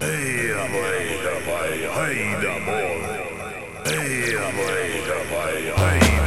Hey, away, away, hey, dabei. Hey, dabei, dabei, hey.